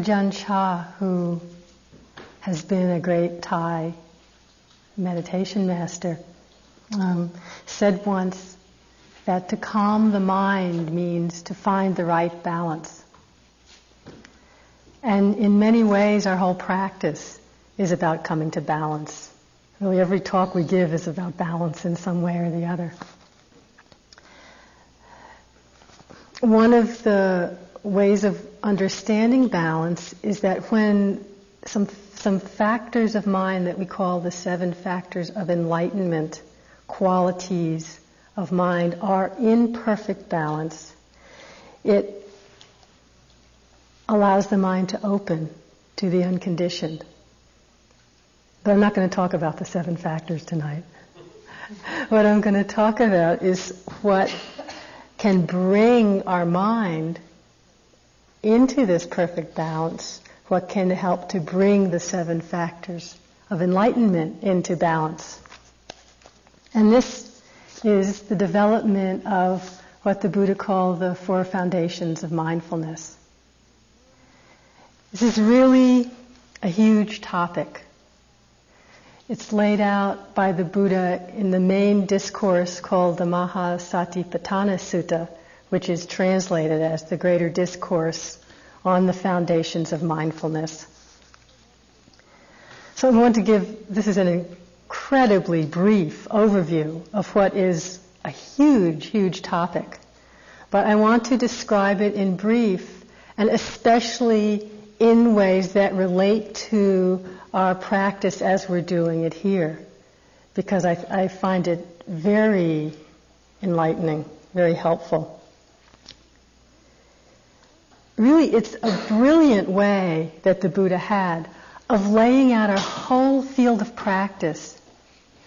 Ajahn Chah, who has been a great Thai meditation master, um, said once that to calm the mind means to find the right balance. And in many ways, our whole practice is about coming to balance. Really, every talk we give is about balance in some way or the other. One of the ways of understanding balance is that when some, some factors of mind that we call the seven factors of enlightenment, qualities of mind, are in perfect balance, it allows the mind to open to the unconditioned. But I'm not going to talk about the seven factors tonight. what I'm going to talk about is what can bring our mind into this perfect balance, what can help to bring the seven factors of enlightenment into balance. And this is the development of what the Buddha called the four foundations of mindfulness. This is really a huge topic. It's laid out by the Buddha in the main discourse called the Mahasatipatthana Sutta, which is translated as the Greater Discourse on the Foundations of Mindfulness. So I want to give, this is an incredibly brief overview of what is a huge, huge topic. But I want to describe it in brief and especially in ways that relate to our practice as we're doing it here, because I, I find it very enlightening, very helpful. Really, it's a brilliant way that the Buddha had of laying out a whole field of practice,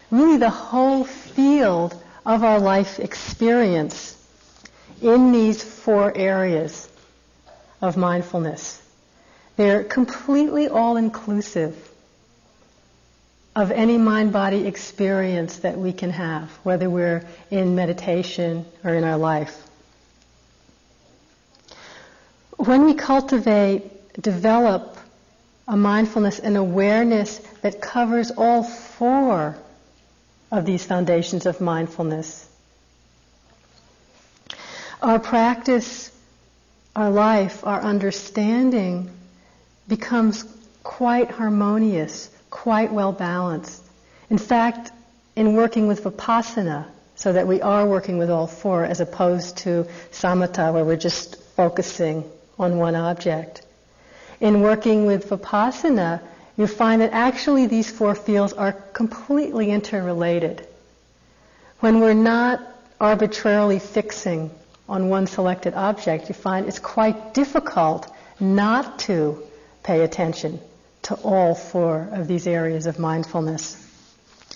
really the whole field of our life experience in these four areas of mindfulness. They're completely all inclusive of any mind body experience that we can have, whether we're in meditation or in our life. When we cultivate, develop a mindfulness and awareness that covers all four of these foundations of mindfulness, our practice, our life, our understanding becomes quite harmonious quite well balanced. In fact, in working with vipassana, so that we are working with all four as opposed to samatha where we're just focusing on one object. In working with vipassana, you find that actually these four fields are completely interrelated. When we're not arbitrarily fixing on one selected object, you find it's quite difficult not to pay attention to all four of these areas of mindfulness.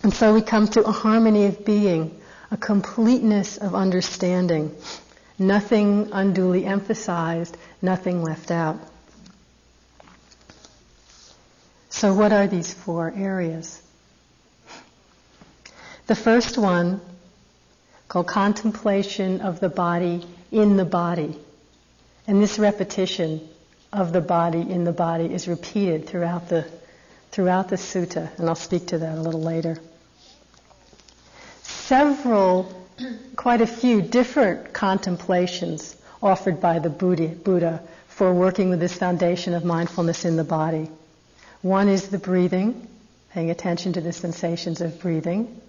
And so we come to a harmony of being, a completeness of understanding, nothing unduly emphasized, nothing left out. So what are these four areas? The first one, called contemplation of the body in the body. And this repetition of the body in the body is repeated throughout the, throughout the sutta, and I'll speak to that a little later. Several, quite a few different contemplations offered by the Buddha, for working with this foundation of mindfulness in the body. One is the breathing, paying attention to the sensations of breathing.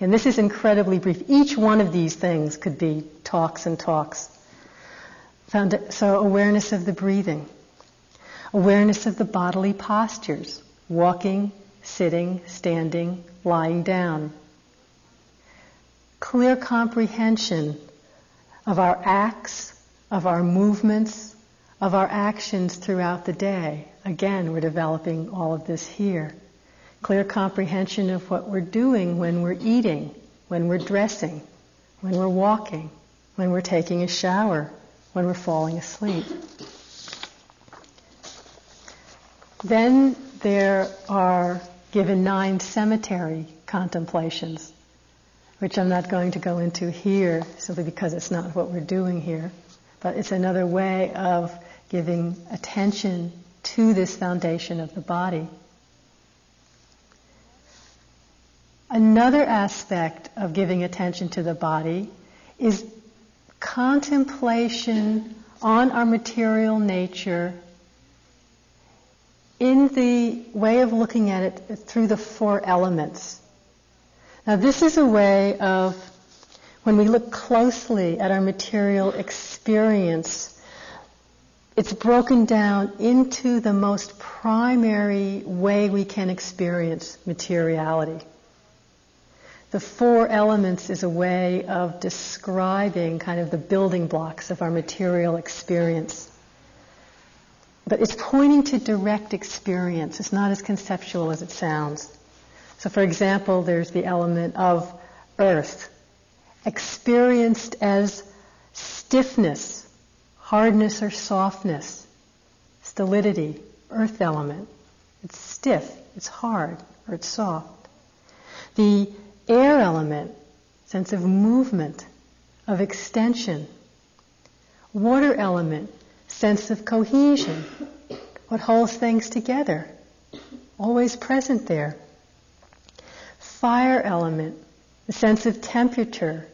And this is incredibly brief. Each one of these things could be talks and talks. So awareness of the breathing. Awareness of the bodily postures, walking, sitting, standing, lying down. Clear comprehension of our acts, of our movements, of our actions throughout the day. Again, we're developing all of this here. Clear comprehension of what we're doing when we're eating, when we're dressing, when we're walking, when we're taking a shower, when we're falling asleep. Then there are given nine cemetery contemplations, which I'm not going to go into here simply because it's not what we're doing here. But it's another way of giving attention to this foundation of the body. Another aspect of giving attention to the body is contemplation on our material nature in the way of looking at it through the four elements. Now, this is a way of, when we look closely at our material experience, it's broken down into the most primary way we can experience materiality. The four elements is a way of describing kind of the building blocks of our material experience. But it's pointing to direct experience. It's not as conceptual as it sounds. So, for example, there's the element of earth, experienced as stiffness, hardness or softness, stolidity, earth element. It's stiff, it's hard, or it's soft. The air element, sense of movement, of extension. Water element, sense of cohesion, what holds things together, always present there. Fire element, the sense of temperature,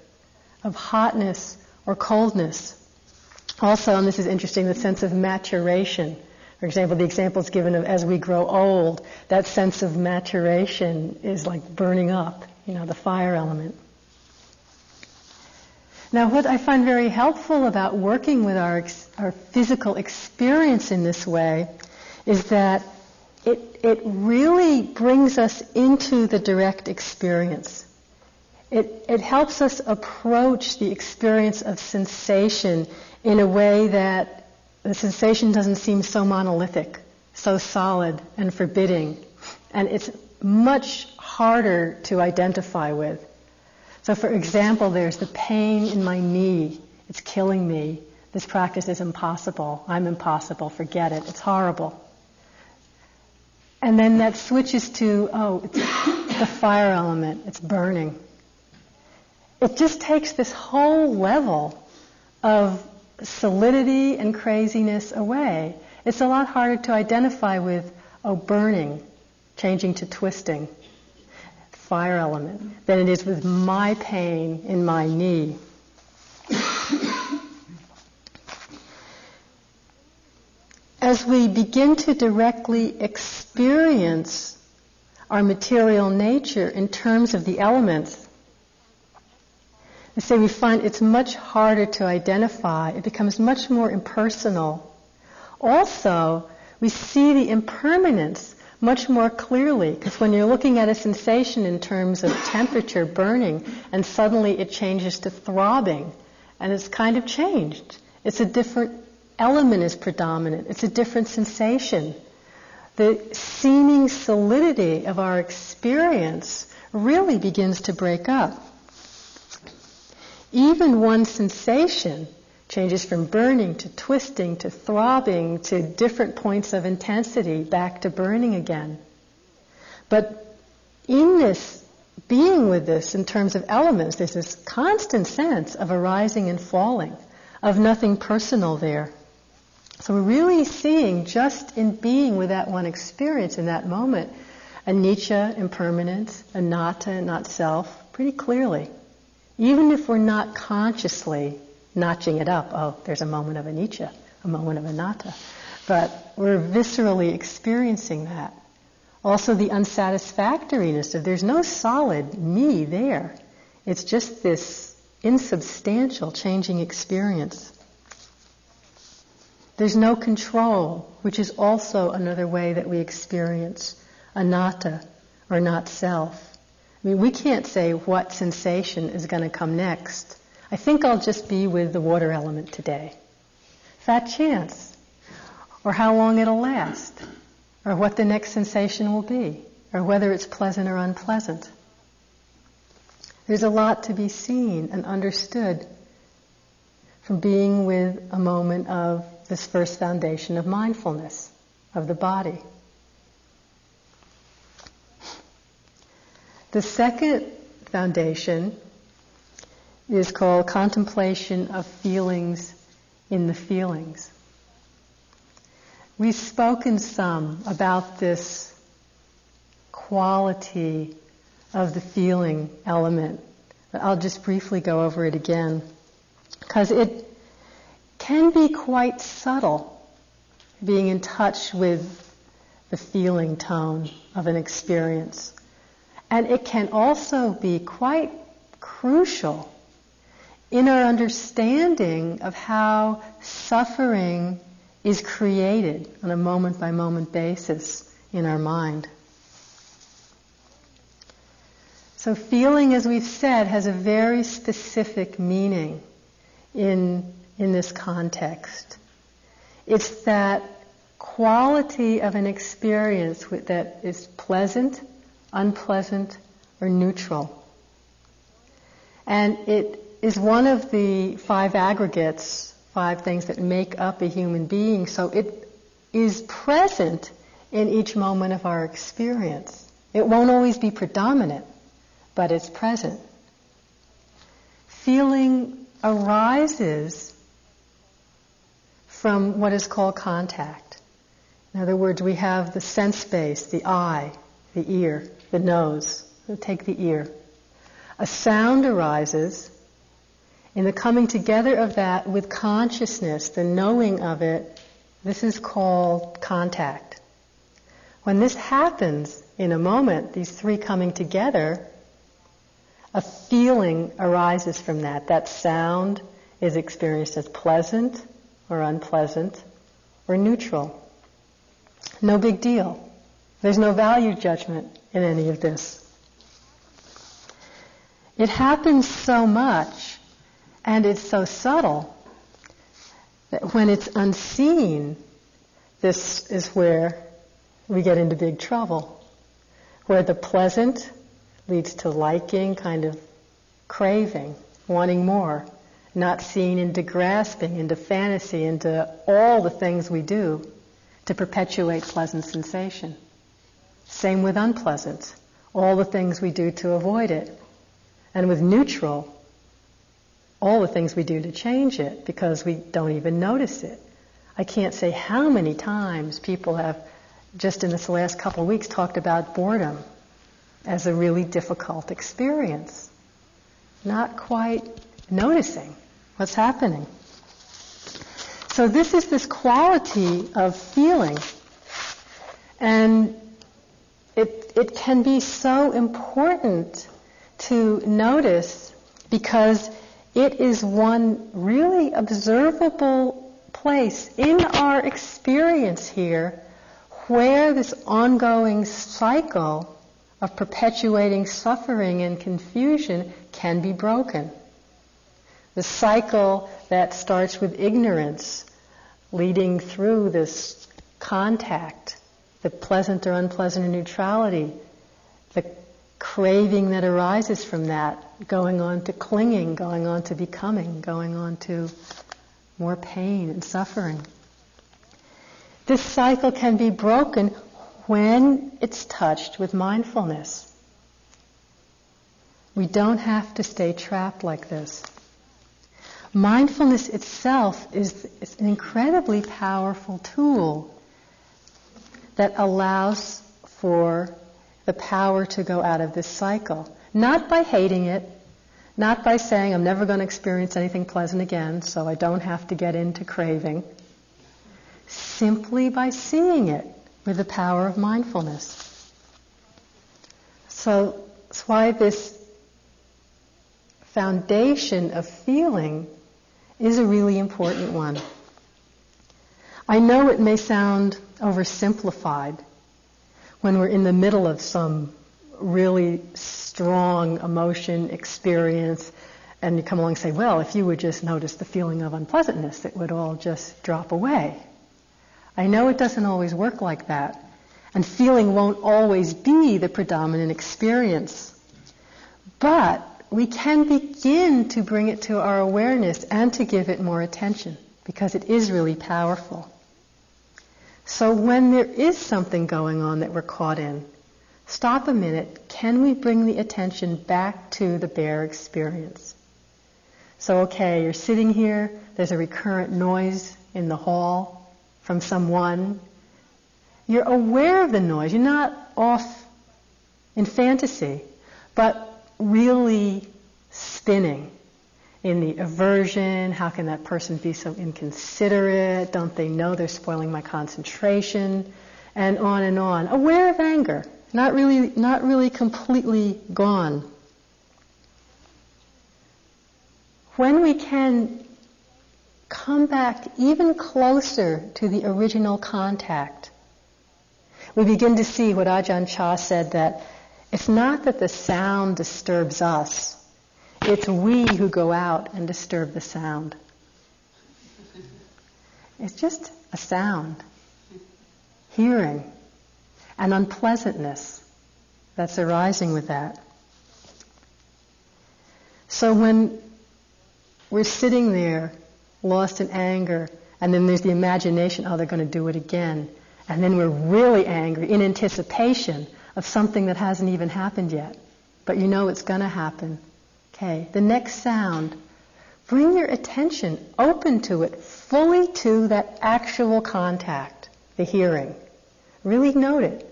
of hotness or coldness. Also, and this is interesting, the sense of maturation. For example, the example is given of as we grow old, that sense of maturation is like burning up, you know, the fire element. Now, what I find very helpful about working with our, our physical experience in this way is that it, it really brings us into the direct experience. It, it helps us approach the experience of sensation in a way that the sensation doesn't seem so monolithic, so solid and forbidding. And it's much harder to identify with. So, for example, there's the pain in my knee. It's killing me. This practice is impossible. I'm impossible. Forget it. It's horrible. And then that switches to, oh, it's the fire element. It's burning. It just takes this whole level of solidity and craziness away. It's a lot harder to identify with, oh, burning, changing to twisting fire element than it is with my pain in my knee. As we begin to directly experience our material nature in terms of the elements, I say we find it's much harder to identify. It becomes much more impersonal. Also, we see the impermanence much more clearly because when you're looking at a sensation in terms of temperature burning and suddenly it changes to throbbing and it's kind of changed. It's a different element is predominant. It's a different sensation. The seeming solidity of our experience really begins to break up. Even one sensation changes from burning to twisting to throbbing to different points of intensity back to burning again. But in this, being with this in terms of elements, there's this constant sense of arising and falling, of nothing personal there. So we're really seeing just in being with that one experience in that moment, anicca, impermanence, anatta, not self, pretty clearly. Even if we're not consciously notching it up. Oh, there's a moment of anicca, a moment of anatta. But we're viscerally experiencing that. Also, the unsatisfactoriness of there's no solid me there. It's just this insubstantial changing experience. There's no control, which is also another way that we experience anatta or not self. I mean, we can't say what sensation is going to come next. I think I'll just be with the water element today. Fat chance. Or how long it'll last. Or what the next sensation will be. Or whether it's pleasant or unpleasant. There's a lot to be seen and understood from being with a moment of this first foundation of mindfulness of the body. The second foundation is called contemplation of feelings in the feelings. we've spoken some about this quality of the feeling element. But I'll just briefly go over it again. Because it can be quite subtle, being in touch with the feeling tone of an experience. And it can also be quite crucial in our understanding of how suffering is created on a moment by moment basis in our mind. So feeling, as we've said, has a very specific meaning in, in this context. It's that quality of an experience that is pleasant, unpleasant, or neutral. And it is one of the five aggregates, five things that make up a human being, so it is present in each moment of our experience. It won't always be predominant, but it's present. Feeling arises from what is called contact. In other words, we have the sense base, the eye, the ear, the nose. We'll take the ear. A sound arises in the coming together of that with consciousness, the knowing of it. This is called contact. When this happens in a moment, these three coming together, a feeling arises from that. That sound is experienced as pleasant or unpleasant or neutral. No big deal. There's no value judgment in any of this. It happens so much and it's so subtle that when it's unseen, this is where we get into big trouble. Where the pleasant leads to liking, kind of craving, wanting more, not seeing into grasping, into fantasy, into all the things we do to perpetuate pleasant sensation. Same with unpleasant, all the things we do to avoid it. And with neutral, all the things we do to change it because we don't even notice it. I can't say how many times people have, just in this last couple of weeks, talked about boredom as a really difficult experience. Not quite noticing what's happening. So this is this quality of feeling. And it, it can be so important to notice because it is one really observable place in our experience here where this ongoing cycle of perpetuating suffering and confusion can be broken. The cycle that starts with ignorance leading through this contact, the pleasant or unpleasant or neutrality, the craving that arises from that, going on to clinging, going on to becoming, going on to more pain and suffering. This cycle can be broken when it's touched with mindfulness. We don't have to stay trapped like this. Mindfulness itself is, is an incredibly powerful tool that allows for the power to go out of this cycle. Not by hating it, not by saying, I'm never going to experience anything pleasant again, so I don't have to get into craving. Simply by seeing it with the power of mindfulness. So that's why this foundation of feeling is a really important one. I know it may sound oversimplified when we're in the middle of some really strong emotion experience and you come along and say, well, if you would just notice the feeling of unpleasantness, it would all just drop away. I know it doesn't always work like that. And feeling won't always be the predominant experience. But we can begin to bring it to our awareness and to give it more attention because it is really powerful. So when there is something going on that we're caught in, stop a minute. Can we bring the attention back to the bare experience? So, okay, you're sitting here, there's a recurrent noise in the hall from someone, you're aware of the noise. You're not off in fantasy, but really spinning in the aversion. How can that person be so inconsiderate? Don't they know they're spoiling my concentration? And on and on. Aware of anger, not really, not really completely gone. When we can come back even closer to the original contact, we begin to see what Ajahn Chah said that it's not that the sound disturbs us, it's we who go out and disturb the sound. It's just a sound, hearing, An unpleasantness that's arising with that. So when we're sitting there, lost in anger, and then there's the imagination, oh, they're going to do it again. And then we're really angry in anticipation of something that hasn't even happened yet. But you know it's going to happen. Okay, the next sound. Bring your attention open to it, fully to that actual contact, the hearing. Really note it.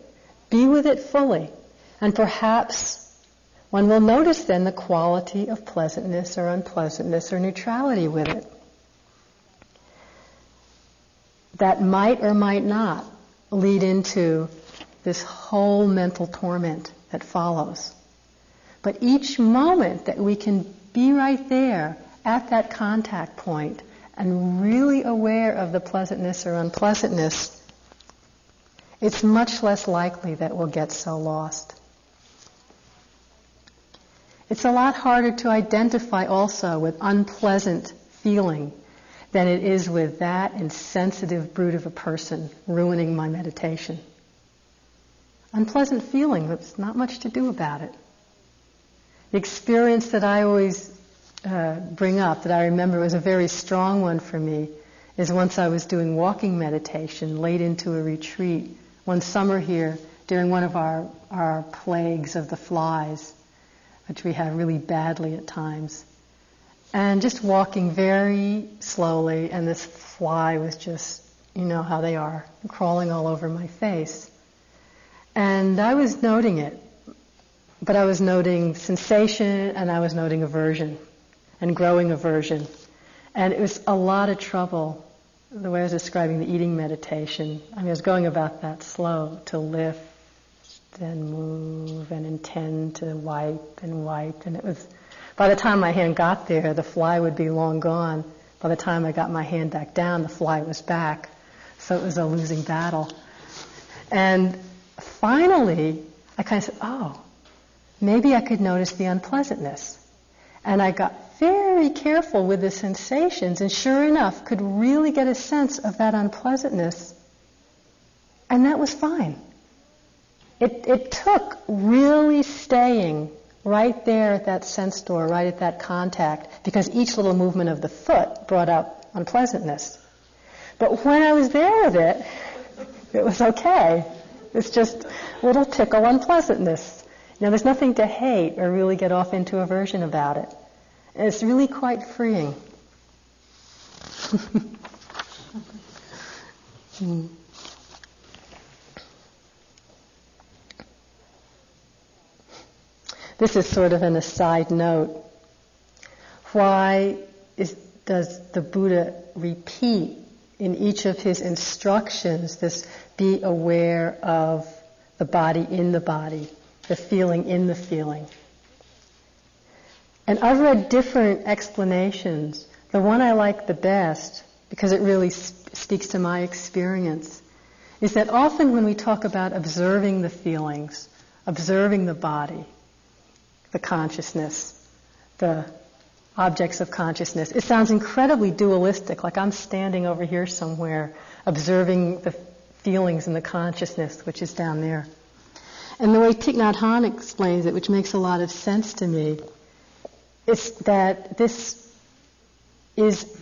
Be with it fully. And perhaps one will notice then the quality of pleasantness or unpleasantness or neutrality with it. That might or might not lead into this whole mental torment that follows. But each moment that we can be right there at that contact point and really aware of the pleasantness or unpleasantness, it's much less likely that we'll get so lost. It's a lot harder to identify also with unpleasant feeling than it is with that insensitive brute of a person ruining my meditation. Unpleasant feeling, there's not much to do about it. The experience that I always uh, bring up, that I remember was a very strong one for me, is once I was doing walking meditation late into a retreat one summer here during one of our, our plagues of the flies which we have really badly at times. And just walking very slowly, and this fly was just, you know how they are, crawling all over my face. And I was noting it, but I was noting sensation and I was noting aversion and growing aversion. And it was a lot of trouble, the way I was describing the eating meditation. I mean, I was going about that slow to lift and move and intend to wipe and wipe. And it was, by the time my hand got there, the fly would be long gone. By the time I got my hand back down, the fly was back. So it was a losing battle. And finally, I kind of said, oh, maybe I could notice the unpleasantness. And I got very careful with the sensations, and sure enough, could really get a sense of that unpleasantness. And that was fine. It, it took really staying right there at that sense door, right at that contact, because each little movement of the foot brought up unpleasantness. But when I was there with it, it was okay. It's just a little tickle unpleasantness. Now, there's nothing to hate or really get off into aversion about it. And it's really quite freeing. This is sort of an aside note. Why is, does the Buddha repeat in each of his instructions this be aware of the body in the body, the feeling in the feeling? And I've read different explanations. The one I like the best, because it really sp- speaks to my experience, is that often when we talk about observing the feelings, observing the body, the consciousness, the objects of consciousness. It sounds incredibly dualistic, like I'm standing over here somewhere observing the feelings and the consciousness which is down there. And the way Thich Nhat Hanh explains it, which makes a lot of sense to me, is that this is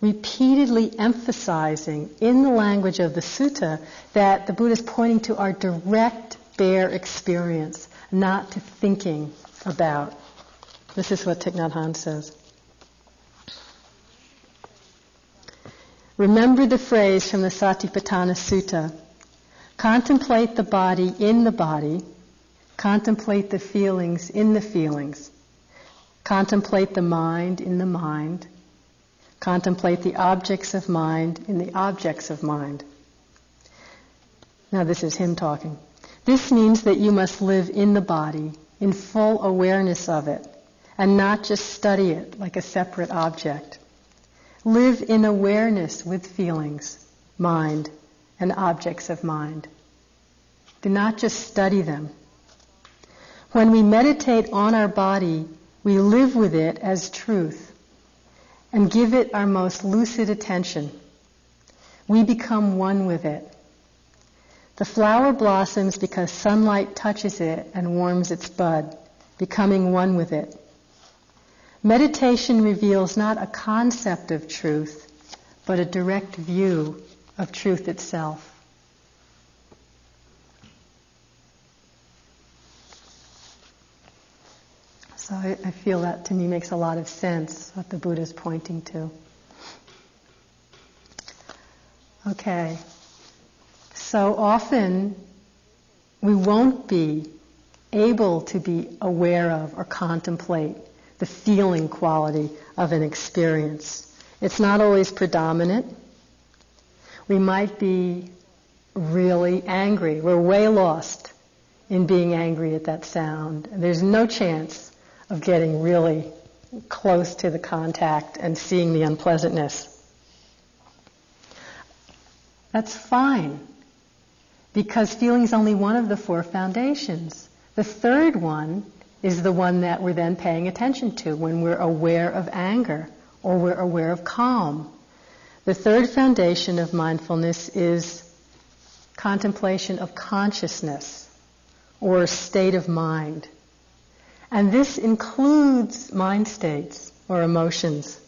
repeatedly emphasizing in the language of the sutta that the Buddha is pointing to our direct, bare experience, not to thinking about. This is what Thich Nhat Hanh says. remember the phrase from the Satipatthana Sutta. Contemplate the body in the body. Contemplate the feelings in the feelings. Contemplate the mind in the mind. Contemplate the objects of mind in the objects of mind. Now this is him talking. This means that you must live in the body, in full awareness of it, and not just study it like a separate object. Live in awareness with feelings, mind, and objects of mind. Do not just study them. When we meditate on our body, we live with it as truth and give it our most lucid attention. We become one with it. The flower blossoms because sunlight touches it and warms its bud, becoming one with it. Meditation reveals not a concept of truth, but a direct view of truth itself. So I, I, feel that to me makes a lot of sense, what the Buddha is pointing to. Okay. So often we won't be able to be aware of or contemplate the feeling quality of an experience. It's not always predominant. We might be really angry. We're way lost in being angry at that sound. There's no chance of getting really close to the contact and seeing the unpleasantness. That's fine because feeling is only one of the four foundations. The third one is the one that we're then paying attention to when we're aware of anger or we're aware of calm. The third foundation of mindfulness is contemplation of consciousness or state of mind. And this includes mind states or emotions.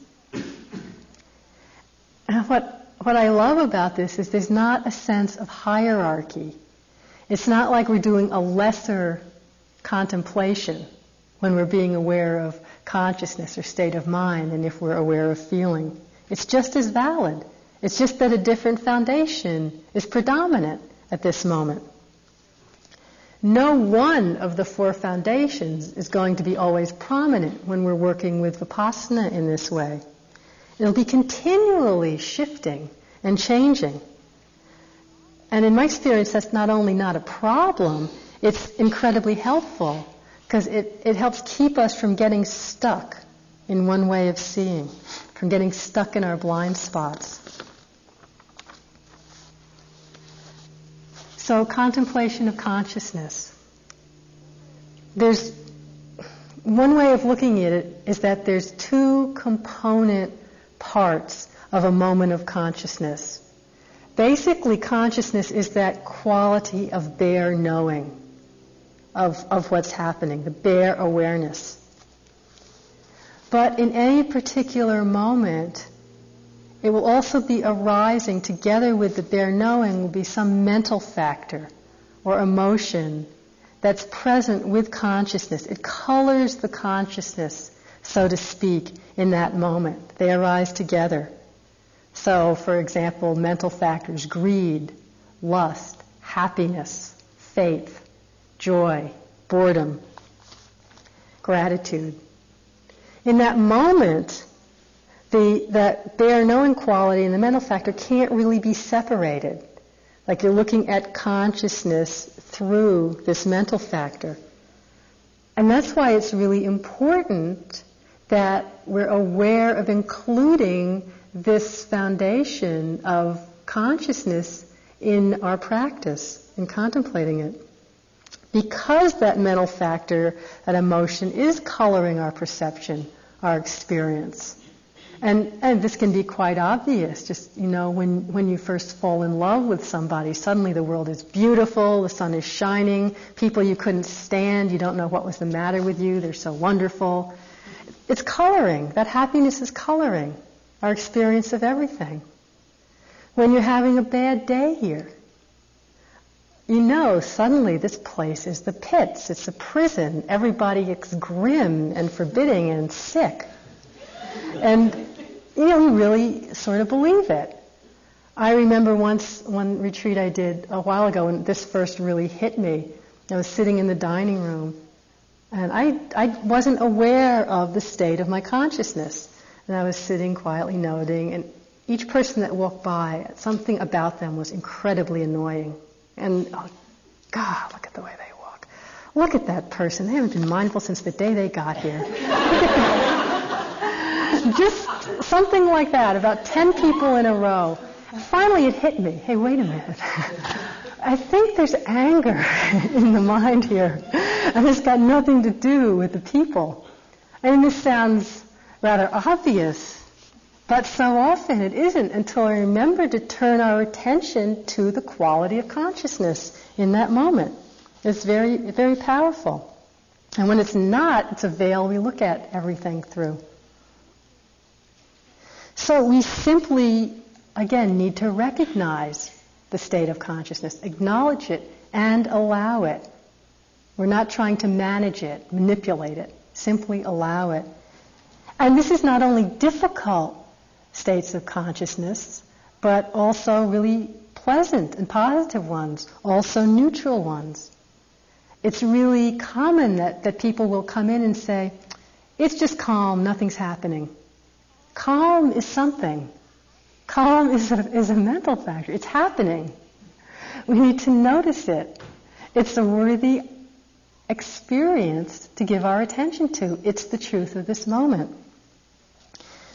And what what I love about this is there's not a sense of hierarchy. It's not like we're doing a lesser contemplation when we're being aware of consciousness or state of mind than if we're aware of feeling. It's just as valid. It's just that a different foundation is predominant at this moment. No one of the four foundations is going to be always prominent when we're working with Vipassana in this way. It'll be continually shifting and changing. And in my experience, that's not only not a problem, it's incredibly helpful because it, it helps keep us from getting stuck in one way of seeing, from getting stuck in our blind spots. So, contemplation of consciousness. There's one way of looking at it is that there's two component parts of a moment of consciousness. Basically, consciousness is that quality of bare knowing of, of what's happening, the bare awareness. But in any particular moment, it will also be arising together with the bare knowing will be some mental factor or emotion that's present with consciousness. It colors the consciousness so to speak, in that moment. They arise together. So, for example, mental factors greed, lust, happiness, faith, joy, boredom, gratitude. In that moment, the, that bare knowing quality and the mental factor can't really be separated. Like you're looking at consciousness through this mental factor. And that's why it's really important that we're aware of including this foundation of consciousness in our practice, in contemplating it. Because that mental factor, that emotion, is coloring our perception, our experience. And, and this can be quite obvious. Just, you know, when, when you first fall in love with somebody, suddenly the world is beautiful, the sun is shining, people you couldn't stand, you don't know what was the matter with you, they're so wonderful. It's coloring. That happiness is coloring our experience of everything. When you're having a bad day here, you know suddenly this place is the pits, it's a prison. Everybody is grim and forbidding and sick. And, you know, you really sort of believe it. I remember once one retreat I did a while ago, and this first really hit me. I was sitting in the dining room, and I, I wasn't aware of the state of my consciousness. And I was sitting quietly noting, and each person that walked by, something about them was incredibly annoying. And, oh, God, look at the way they walk. Look at that person. They haven't been mindful since the day they got here. Just something like that, about 10 people in a row. Finally, it hit me. Hey, wait a minute. I think there's anger in the mind here, and it's got nothing to do with the people. And this sounds rather obvious, but so often it isn't until we remember to turn our attention to the quality of consciousness in that moment. It's very, very powerful. And when it's not, it's a veil we look at everything through. So we simply, again, need to recognize the state of consciousness, acknowledge it, and allow it. We're not trying to manage it, manipulate it, simply allow it. And this is not only difficult states of consciousness, but also really pleasant and positive ones, also neutral ones. It's really common that, that people will come in and say, it's just calm, nothing's happening. Calm is something. Calm is a, is a mental factor. It's happening. We need to notice it. It's a worthy experience to give our attention to. It's the truth of this moment.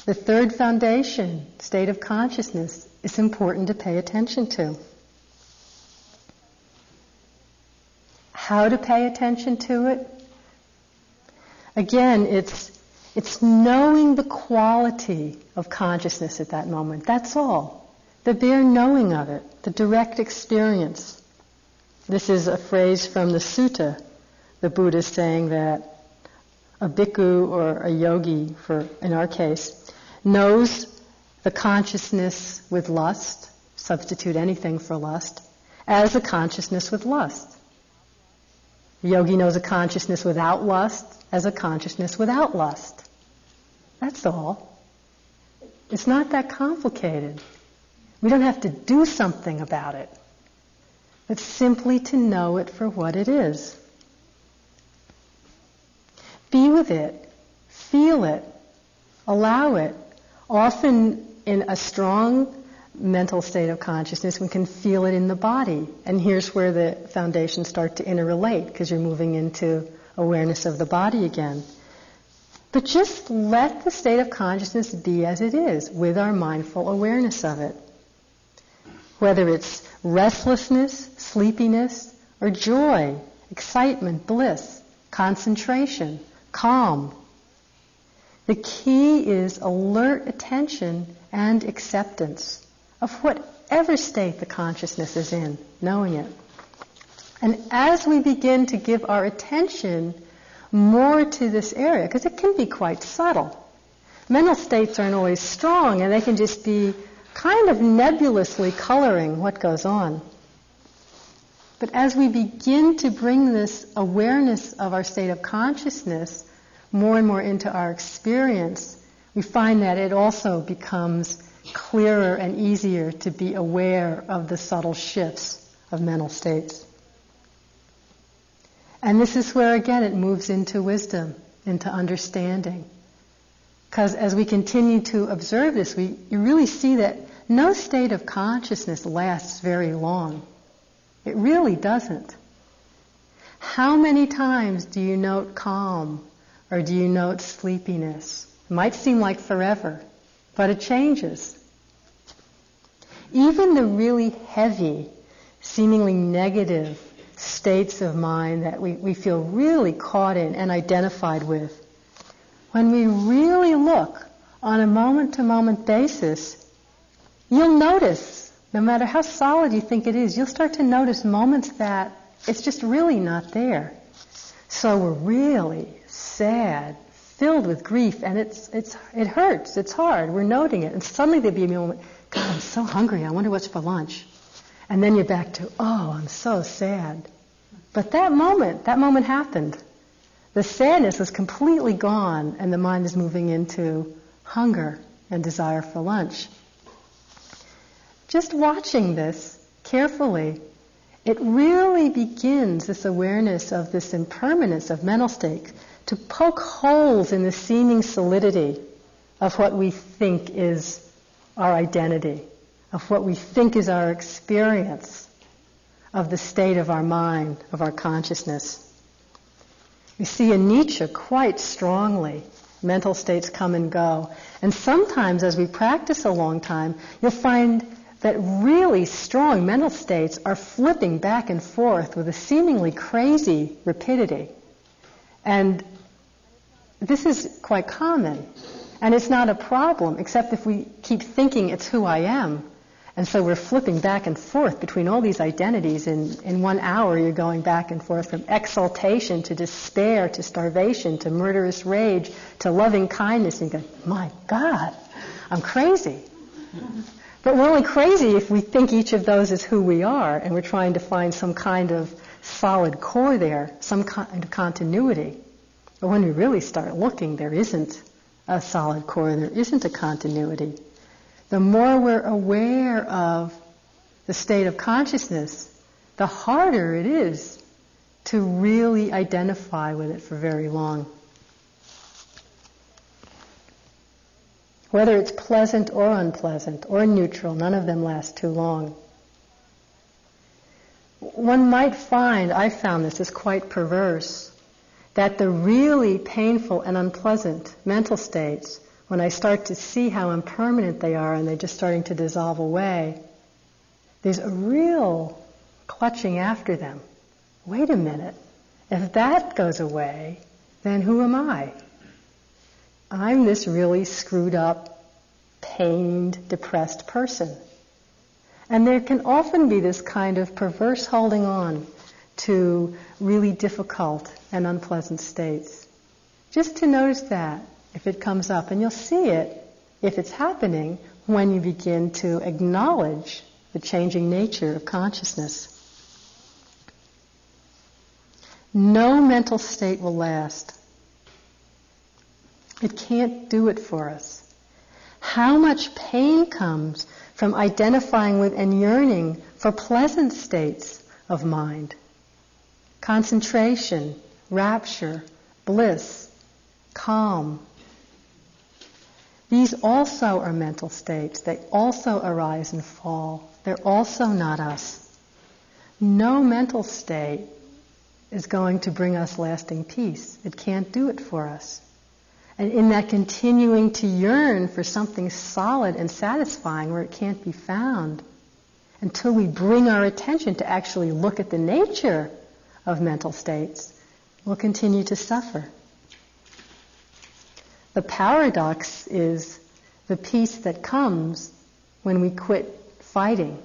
The third foundation, state of consciousness, is important to pay attention to. How to pay attention to it? Again, it's it's knowing the quality of consciousness at that moment. That's all. The bare knowing of it, the direct experience. This is a phrase from the sutta. The Buddha is saying that a bhikkhu or a yogi, for in our case, knows the consciousness with lust, substitute anything for lust, as a consciousness with lust. The yogi knows a consciousness without lust as a consciousness without lust. That's all. It's not that complicated. We don't have to do something about it, It's simply to know it for what it is. Be with it, feel it, allow it. Often in a strong mental state of consciousness, we can feel it in the body. And here's where the foundations start to interrelate because you're moving into awareness of the body again. But just let the state of consciousness be as it is with our mindful awareness of it. Whether it's restlessness, sleepiness, or joy, excitement, bliss, concentration, calm. The key is alert attention and acceptance of whatever state the consciousness is in, knowing it. And as we begin to give our attention more to this area because it can be quite subtle. Mental states aren't always strong and they can just be kind of nebulously coloring what goes on. But as we begin to bring this awareness of our state of consciousness more and more into our experience, we find that it also becomes clearer and easier to be aware of the subtle shifts of mental states. And this is where, again, it moves into wisdom, into understanding. Because as we continue to observe this, we, you really see that no state of consciousness lasts very long. It really doesn't. How many times do you note calm or do you note sleepiness? It might seem like forever, but it changes. Even the really heavy, seemingly negative states of mind that we, we feel really caught in and identified with, when we really look on a moment to moment basis, you'll notice, no matter how solid you think it is, you'll start to notice moments that it's just really not there. So we're really sad, filled with grief, and it's, it's, it hurts, it's hard, we're noting it, and suddenly there'll be a moment, God, I'm so hungry, I wonder what's for lunch. And then you're back to, oh, I'm so sad. But that moment, that moment happened. The sadness was completely gone, and the mind is moving into hunger and desire for lunch. just watching this carefully, it really begins this awareness of this impermanence of mental states to poke holes in the seeming solidity of what we think is our identity, of what we think is our experience of the state of our mind, of our consciousness. We see in Nietzsche quite strongly mental states come and go. And sometimes as we practice a long time, you'll find that really strong mental states are flipping back and forth with a seemingly crazy rapidity. And this is quite common. And it's not a problem, except if we keep thinking it's who I am. And so we're flipping back and forth between all these identities. In, in one hour, you're going back and forth from exaltation to despair to starvation to murderous rage to loving kindness. And you go, my God, I'm crazy. But we're only crazy if we think each of those is who we are and we're trying to find some kind of solid core there, some kind of continuity. But when we really start looking, there isn't a solid core, there isn't a continuity. The more we're aware of the state of consciousness, the harder it is to really identify with it for very long. Whether it's pleasant or unpleasant or neutral, none of them last too long. One might find, I found this is quite perverse, that the really painful and unpleasant mental states, when I start to see how impermanent they are and they're just starting to dissolve away, there's a real clutching after them. Wait a minute. If that goes away, then who am I? I'm this really screwed up, pained, depressed person. And there can often be this kind of perverse holding on to really difficult and unpleasant states. Just to notice that if it comes up, and you'll see it if it's happening when you begin to acknowledge the changing nature of consciousness. No mental state will last. It can't do it for us. How much pain comes from identifying with and yearning for pleasant states of mind. Concentration, rapture, bliss, calm. These also are mental states. They also arise and fall. They're also not us. No mental state is going to bring us lasting peace. It can't do it for us. And in that continuing to yearn for something solid and satisfying where it can't be found, until we bring our attention to actually look at the nature of mental states, we'll continue to suffer. The paradox is the peace that comes when we quit fighting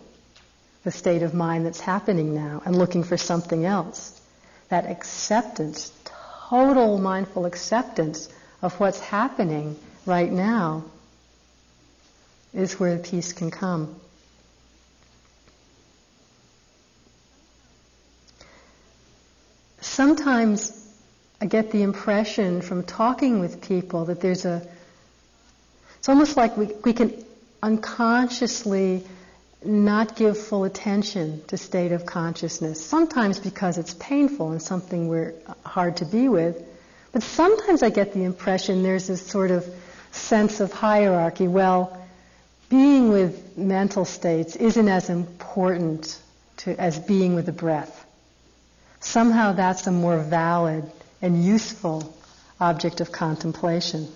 the state of mind that's happening now and looking for something else. That acceptance, total mindful acceptance of what's happening right now is where peace can come. Sometimes I get the impression from talking with people that there's a, it's almost like we, we can unconsciously not give full attention to state of consciousness. Sometimes because it's painful and something we're uh, hard to be with, but sometimes I get the impression there's this sort of sense of hierarchy. Well, being with mental states isn't as important to, as being with the breath. Somehow that's a more valid and useful object of contemplation.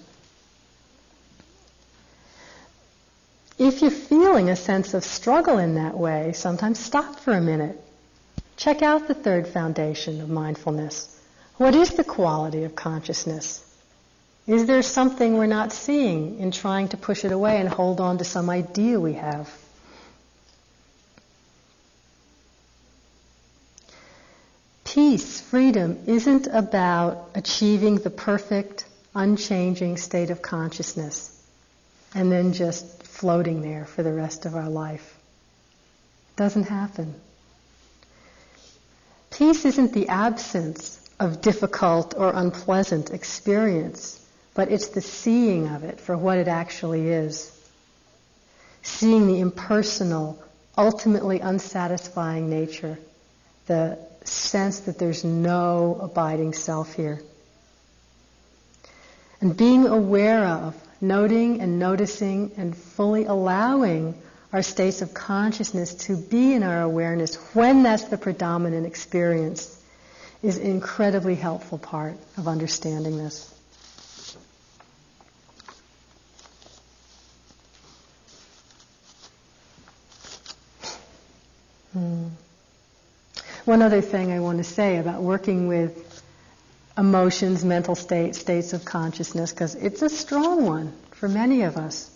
If you're feeling a sense of struggle in that way, sometimes stop for a minute. Check out the third foundation of mindfulness. What is the quality of consciousness? Is there something we're not seeing in trying to push it away and hold on to some idea we have? Peace, freedom, isn't about achieving the perfect, unchanging state of consciousness and then just floating there for the rest of our life. It doesn't happen. Peace isn't the absence of difficult or unpleasant experience, but it's the seeing of it for what it actually is. seeing the impersonal, ultimately unsatisfying nature, the sense that there's no abiding self here. And being aware of, noting and noticing and fully allowing our states of consciousness to be in our awareness when that's the predominant experience is an incredibly helpful part of understanding this. Hmm. One other thing I want to say about working with emotions, mental states, states of consciousness, because it's a strong one for many of us.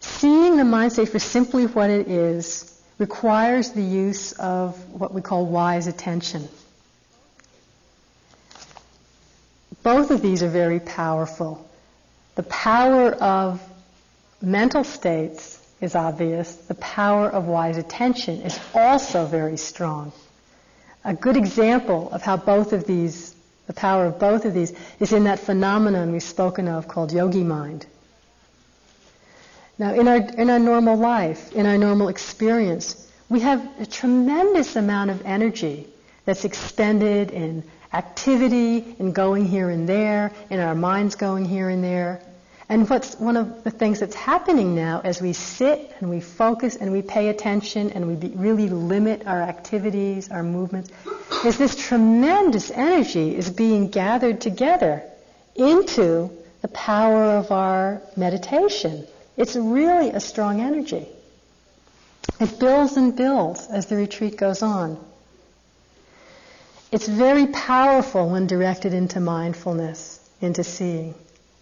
Seeing the mind state for simply what it is requires the use of what we call wise attention. Both of these are very powerful. The power of mental states is obvious. The power of wise attention is also very strong. A good example of how both of these, the power of both of these, is in that phenomenon we've spoken of called yogi mind. Now, in our, in our normal life, in our normal experience, we have a tremendous amount of energy that's expended in activity, in going here and there, in our minds going here and there. And what's one of the things that's happening now as we sit and we focus and we pay attention and we be, really limit our activities, our movements, is this tremendous energy is being gathered together into the power of our meditation. It's really a strong energy. It builds and builds as the retreat goes on. It's very powerful when directed into mindfulness, into seeing.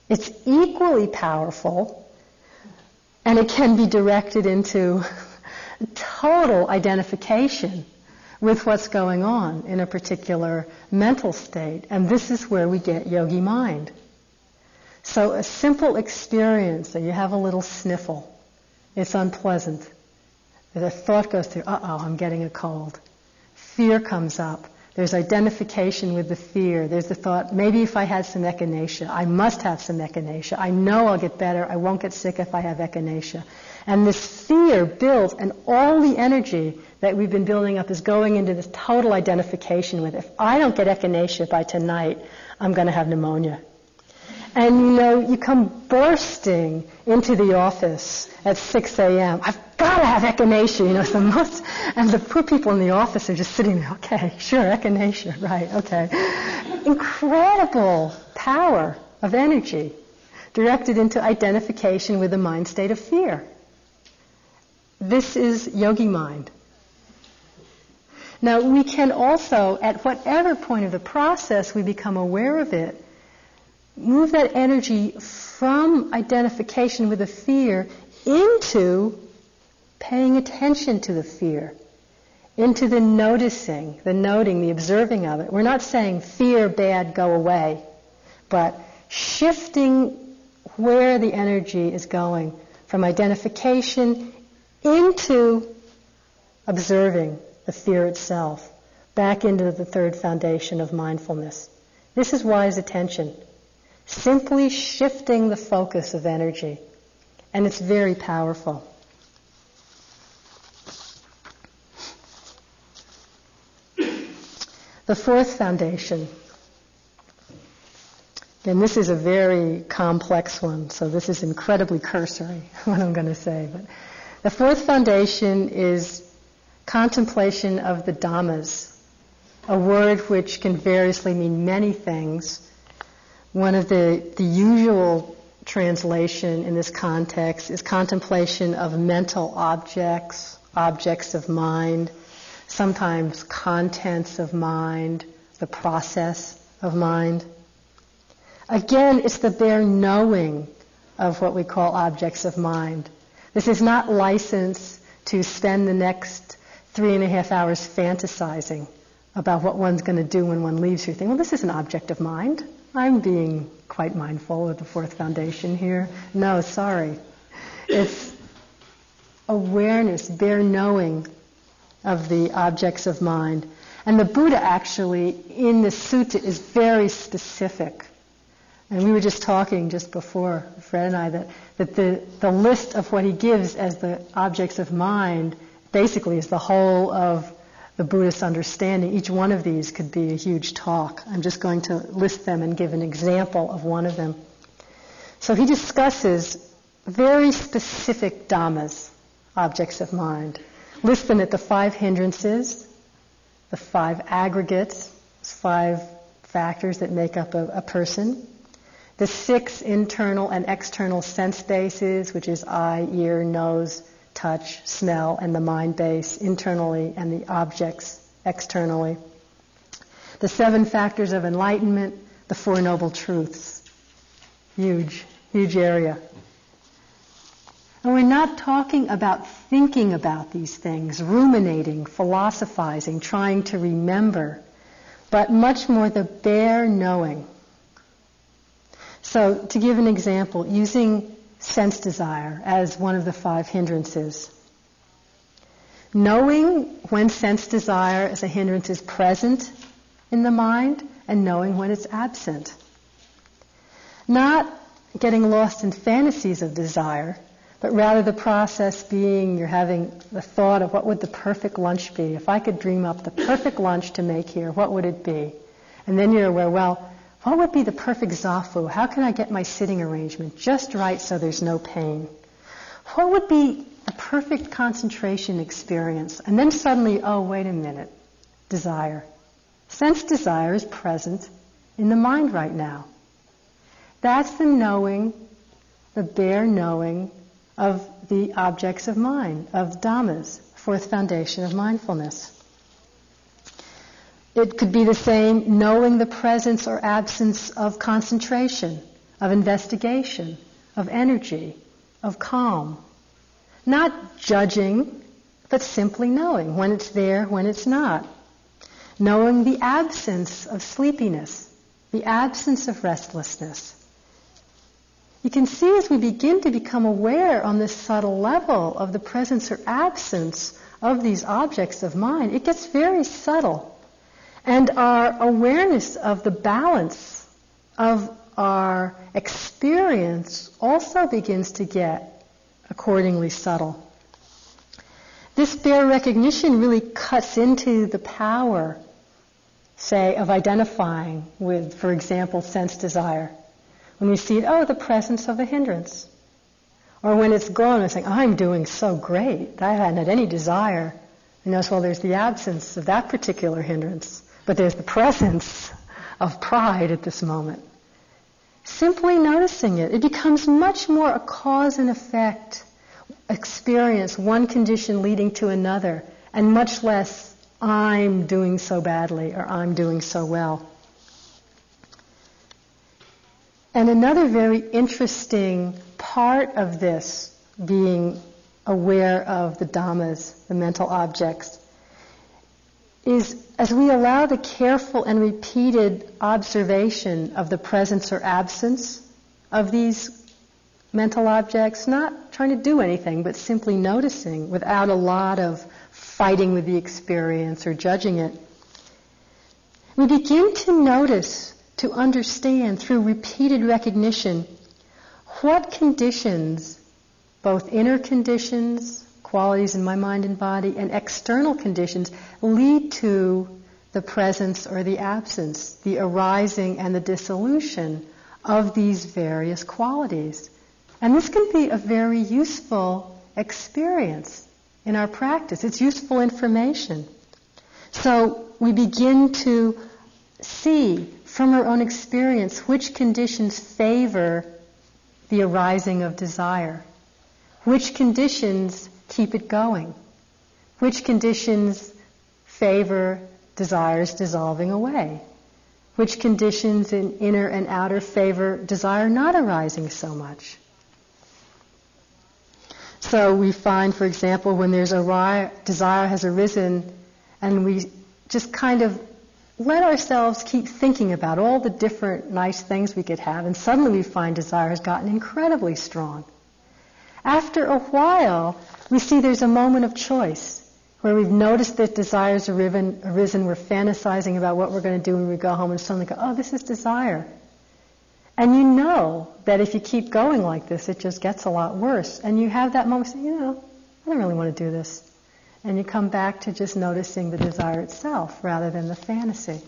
It's equally powerful, and it can be directed into total identification with what's going on in a particular mental state. And this is where we get yogi mind. So a simple experience that you have a little sniffle, it's unpleasant. The thought goes through, uh-oh, I'm getting a cold. Fear comes up. There's identification with the fear. There's the thought, maybe if I had some echinacea, I must have some echinacea. I know I'll get better. I won't get sick if I have echinacea. And this fear builds, and all the energy that we've been building up is going into this total identification with, if I don't get echinacea by tonight, I'm going to have pneumonia. And you know, you come bursting into the office at 6 a.m. I've got to have echinacea, you know, so most, and the poor people in the office are just sitting there, okay, sure, echinacea, right, okay. Incredible power of energy directed into identification with the mind state of fear. This is yogi mind. Now, we can also, at whatever point of the process we become aware of it, move that energy from identification with the fear into paying attention to the fear, into the noticing, the noting, the observing of it. We're not saying fear, bad, go away, but shifting where the energy is going from identification into observing the fear itself, back into the third foundation of mindfulness. This is wise attention. Simply shifting the focus of energy. And it's very powerful. The fourth foundation, and this is a very complex one, so this is incredibly cursory, what I'm going to say. But the fourth foundation is contemplation of the Dhammas, a word which can variously mean many things. One of the, the usual translation in this context is contemplation of mental objects, objects of mind, sometimes contents of mind, the process of mind. Again, it's the bare knowing of what we call objects of mind. This is not license to spend the next three and a half hours fantasizing about what one's going to do when one leaves here. Think, well, this is an object of mind. I'm being quite mindful of the fourth foundation here. No, sorry. It's awareness, bare knowing of the objects of mind. And the Buddha actually, in the sutta, is very specific And we were just talking just before, Fred and I, that, that the, the list of what he gives as the objects of mind basically is the whole of the Buddhist understanding. Each one of these could be a huge talk. I'm just going to list them and give an example of one of them. So he discusses very specific dhammas, objects of mind. List them at the five hindrances, the five aggregates, five factors that make up a, a person, the six internal and external sense bases, which is eye, ear, nose, touch, smell, and the mind base internally and the objects externally. The seven factors of enlightenment, the Four Noble Truths. Huge, huge area. And we're not talking about thinking about these things, ruminating, philosophizing, trying to remember, but much more the bare knowing. So, to give an example, using sense desire as one of the five hindrances. Knowing when sense desire as a hindrance is present in the mind and knowing when it's absent. Not getting lost in fantasies of desire, but rather the process being you're having the thought of what would the perfect lunch be? If I could dream up the perfect lunch to make here, what would it be? And then you're aware, well, what would be the perfect zafu? How can I get my sitting arrangement just right so there's no pain? What would be a perfect concentration experience? And then suddenly, oh, wait a minute, desire. Sense desire is present in the mind right now. That's the knowing, the bare knowing of the objects of mind, of dhammas, fourth foundation of mindfulness. It could be the same knowing the presence or absence of concentration, of investigation, of energy, of calm. Not judging, but simply knowing when it's there, when it's not. Knowing the absence of sleepiness, the absence of restlessness, you can see as we begin to become aware on this subtle level of the presence or absence of these objects of mind, it gets very subtle. And our awareness of the balance of our experience also begins to get accordingly subtle. This bare recognition really cuts into the power, say, of identifying with, for example, sense desire. When we see it, oh, the presence of a hindrance. Or when it's gone, we're saying, I'm doing so great. I hadn't had any desire. And notice, well, there's the absence of that particular hindrance, but there's the presence of pride at this moment. Simply noticing it, it becomes much more a cause and effect experience, one condition leading to another, and much less, I'm doing so badly or I'm doing so well. And another very interesting part of this being aware of the dhammas, the mental objects, is as we allow the careful and repeated observation of the presence or absence of these mental objects, not trying to do anything, but simply noticing without a lot of fighting with the experience or judging it, we begin to notice to understand through repeated recognition what conditions, both inner conditions, qualities in my mind and body, and external conditions lead to the presence or the absence, the arising and the dissolution of these various qualities. And this can be a very useful experience in our practice. It's useful information. So we begin to see from our own experience which conditions favor the arising of desire, which conditions keep it going, which conditions favor desires dissolving away, which conditions in inner and outer favor desire not arising so much. So we find, for example, when there's a desire has arisen, and we just kind of let ourselves keep thinking about all the different nice things we could have, and suddenly we find desire has gotten incredibly strong. After a while, we see there's a moment of choice where we've noticed that desires arisen, arisen we're fantasizing about what we're going to do when we go home, and suddenly go, oh, this is desire. And you know that if you keep going like this, it just gets a lot worse. And you have that moment, you know, I don't really want to do this. And you come back to just noticing the desire itself rather than the fantasy.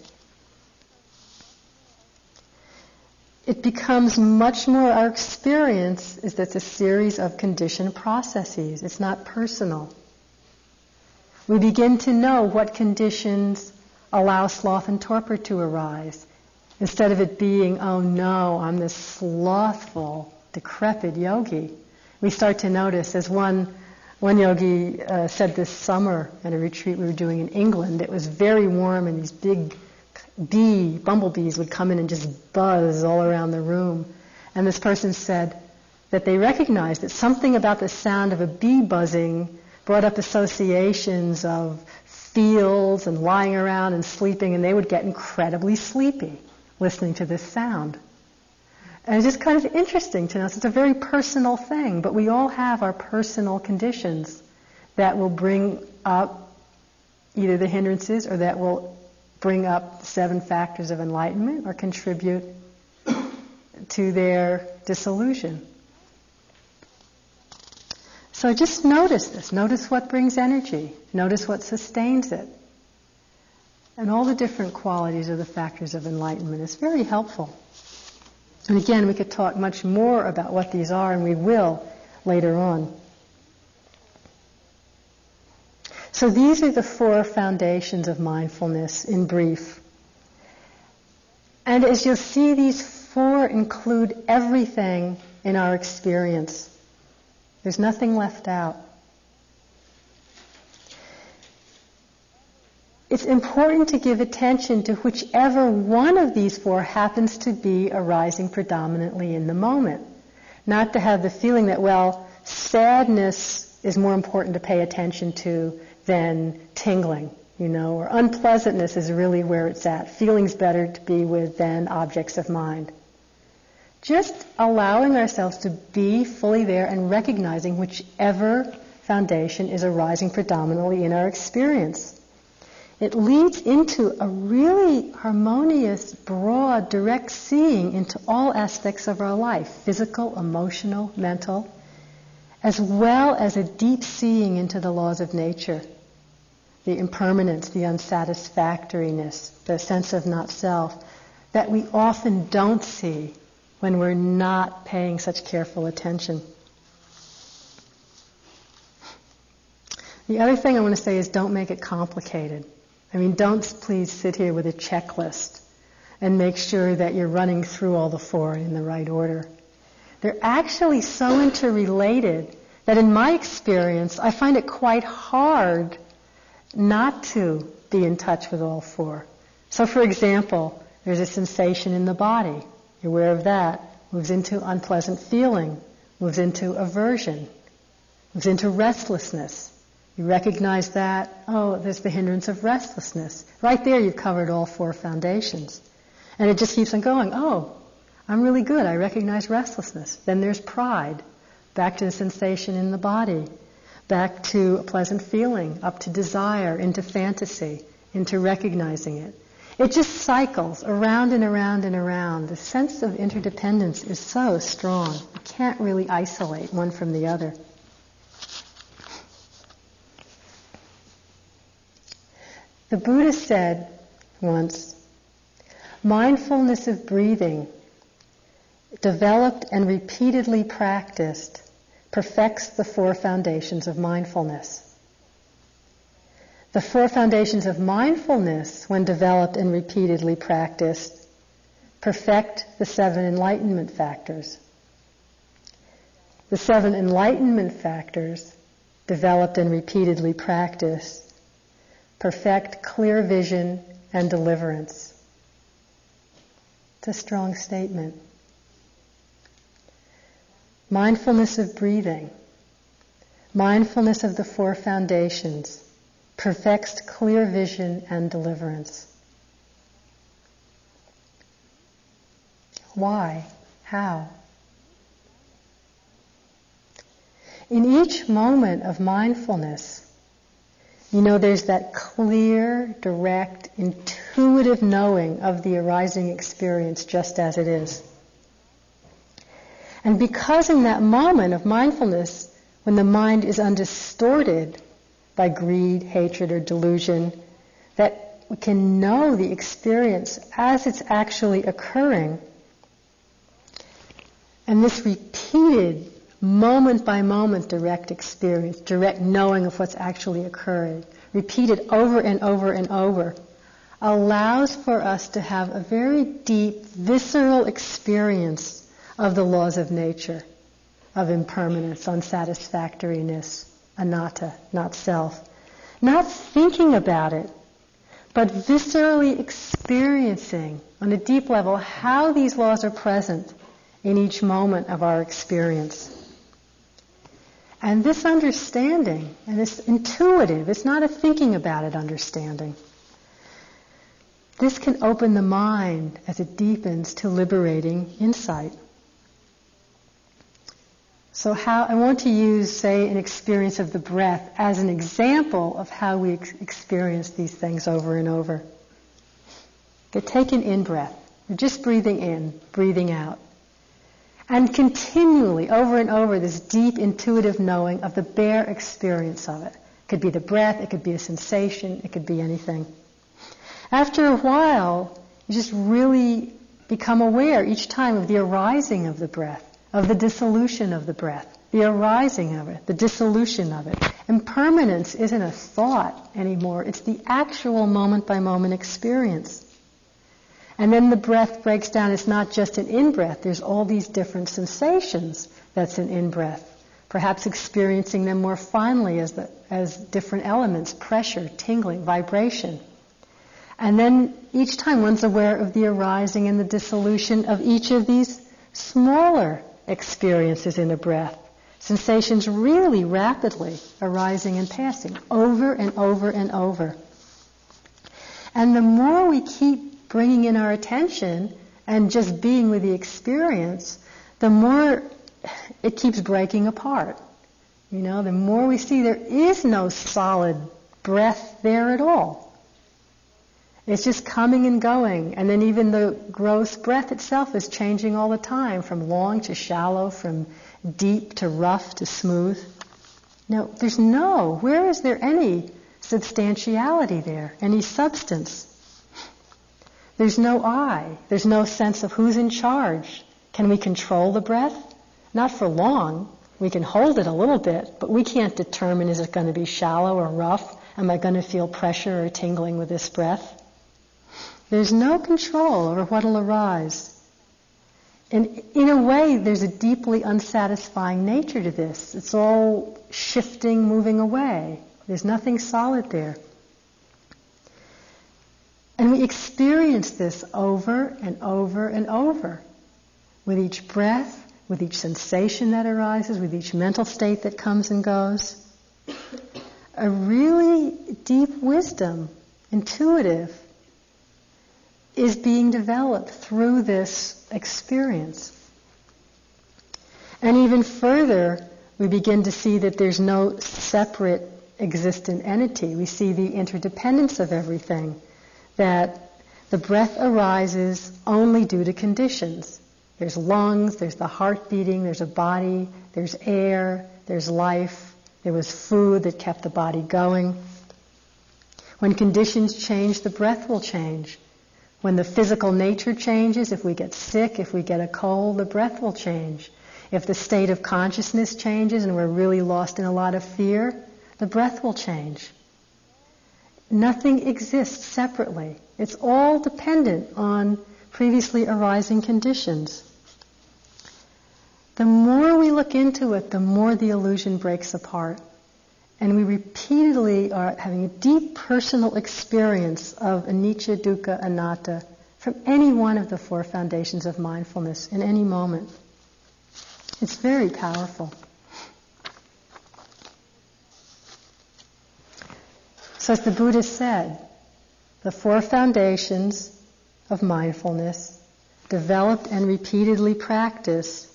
It becomes much more, our experience is that it's a series of conditioned processes. It's not personal. We begin to know what conditions allow sloth and torpor to arise. Instead of it being, oh no, I'm this slothful, decrepit yogi, we start to notice, as one, one yogi uh, said this summer at a retreat we were doing in England, it was very warm and these big bee, bumblebees would come in and just buzz all around the room. And this person said that they recognized that something about the sound of a bee buzzing brought up associations of fields and lying around and sleeping, and they would get incredibly sleepy listening to this sound. And it's just kind of interesting to know. It's a very personal thing, but we all have our personal conditions that will bring up either the hindrances or that will bring up the seven factors of enlightenment or contribute to their disillusion. So just notice this. Notice what brings energy. Notice what sustains it. And all the different qualities of the factors of enlightenment is very helpful. And again, we could talk much more about what these are, and we will later on. So these are the four foundations of mindfulness in brief. And as you'll see, these four include everything in our experience. There's nothing left out. It's important to give attention to whichever one of these four happens to be arising predominantly in the moment. Not to have the feeling that, well, sadness is more important to pay attention to than tingling, you know, or unpleasantness is really where it's at. Feeling's better to be with than objects of mind. Just allowing ourselves to be fully there and recognizing whichever foundation is arising predominantly in our experience. It leads into a really harmonious, broad, direct seeing into all aspects of our life physical, emotional, mental as well as a deep seeing into the laws of nature, the impermanence, the unsatisfactoriness, the sense of not self, that we often don't see when we're not paying such careful attention. The other thing I want to say is don't make it complicated. I mean, don't please sit here with a checklist and make sure that you're running through all the four in the right order. They're actually so interrelated that in my experience, I find it quite hard not to be in touch with all four. So, for example, there's a sensation in the body. You're aware of that. Moves into unpleasant feeling, moves into aversion, moves into restlessness. You recognize that, oh, there's the hindrance of restlessness. Right there, you've covered all four foundations. And it just keeps on going. Oh, I'm really good. I recognize restlessness. Then there's pride. Back to the sensation in the body. Back to a pleasant feeling. Up to desire. Into fantasy. Into recognizing it. It just cycles around and around and around. The sense of interdependence is so strong. You can't really isolate one from the other. The Buddha said once, mindfulness of breathing developed and repeatedly practiced, perfects the four foundations of mindfulness. The four foundations of mindfulness, when developed and repeatedly practiced, perfect the seven enlightenment factors. The seven enlightenment factors, developed and repeatedly practiced, perfect clear vision and deliverance. It's a strong statement. Mindfulness of breathing, mindfulness of the four foundations, perfects clear vision and deliverance. Why? How? In each moment of mindfulness, you know, there's that clear, direct, intuitive knowing of the arising experience just as it is. And because in that moment of mindfulness, when the mind is undistorted by greed, hatred, or delusion, that we can know the experience as it's actually occurring. And this repeated moment by moment direct experience, direct knowing of what's actually occurring, repeated over and over and over, allows for us to have a very deep, visceral experience of the laws of nature, of impermanence, unsatisfactoriness, anatta, not self. Not thinking about it, but viscerally experiencing on a deep level how these laws are present in each moment of our experience. And this understanding, and this intuitive, it's not a thinking about it understanding. This can open the mind as it deepens to liberating insight. So how, I want to use, say, an experience of the breath as an example of how we ex- experience these things over and over. Okay, take an in-breath. You're just breathing in, breathing out. And continually, over and over, this deep intuitive knowing of the bare experience of it. It could be the breath, it could be a sensation, it could be anything. After a while, you just really become aware each time of the arising of the breath, of the dissolution of the breath, the arising of it, the dissolution of it. Impermanence isn't a thought anymore, it's the actual moment by moment experience. And then the breath breaks down. It's not just an in-breath. There's all these different sensations that's an in-breath. Perhaps experiencing them more finely as, the, as different elements, pressure, tingling, vibration. And then each time one's aware of the arising and the dissolution of each of these smaller experiences in a breath. Sensations really rapidly arising and passing over and over and over. And the more we keep bringing in our attention and just being with the experience, the more it keeps breaking apart. You know, the more we see there is no solid breath there at all. It's just coming and going. And then even the gross breath itself is changing all the time from long to shallow, from deep to rough to smooth. No, there's no. Where is there any substantiality there? Any substance? There's no I. There's no sense of who's in charge. Can we control the breath? Not for long. We can hold it a little bit, but we can't determine is it going to be shallow or rough? Am I going to feel pressure or tingling with this breath? There's no control over what'll arise. And in a way, there's a deeply unsatisfying nature to this. It's all shifting, moving away. There's nothing solid there. And we experience this over and over and over with each breath, with each sensation that arises, with each mental state that comes and goes. A really deep wisdom, intuitive, is being developed through this experience. And even further, we begin to see that there's no separate existent entity. We see the interdependence of everything that the breath arises only due to conditions. There's lungs, there's the heart beating, there's a body, there's air, there's life, there was food that kept the body going. When conditions change, the breath will change. When the physical nature changes, if we get sick, if we get a cold, the breath will change. If the state of consciousness changes and we're really lost in a lot of fear, the breath will change. Nothing exists separately. It's all dependent on previously arising conditions. The more we look into it, the more the illusion breaks apart. And we repeatedly are having a deep personal experience of anicca, dukkha, anatta from any one of the four foundations of mindfulness in any moment. It's very powerful. So as the Buddha said, the four foundations of mindfulness, developed and repeatedly practiced,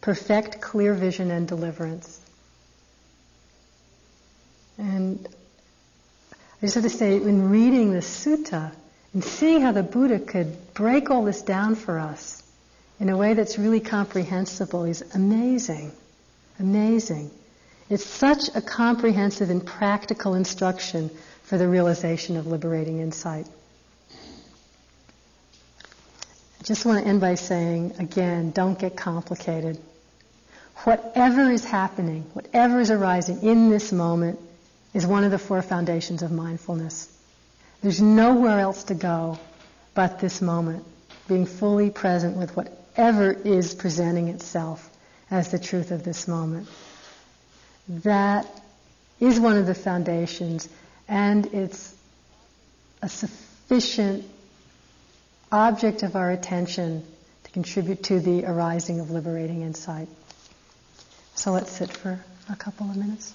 perfect clear vision and deliverance. And I just have to say, in reading the sutta and seeing how the Buddha could break all this down for us in a way that's really comprehensible is amazing. Amazing. It's such a comprehensive and practical instruction for the realization of liberating insight. I just want to end by saying, again, don't get complicated. Whatever is happening, whatever is arising in this moment, is one of the four foundations of mindfulness. There's nowhere else to go but this moment, being fully present with whatever is presenting itself as the truth of this moment. That is one of the foundations, and it's a sufficient object of our attention to contribute to the arising of liberating insight. So let's sit for a couple of minutes.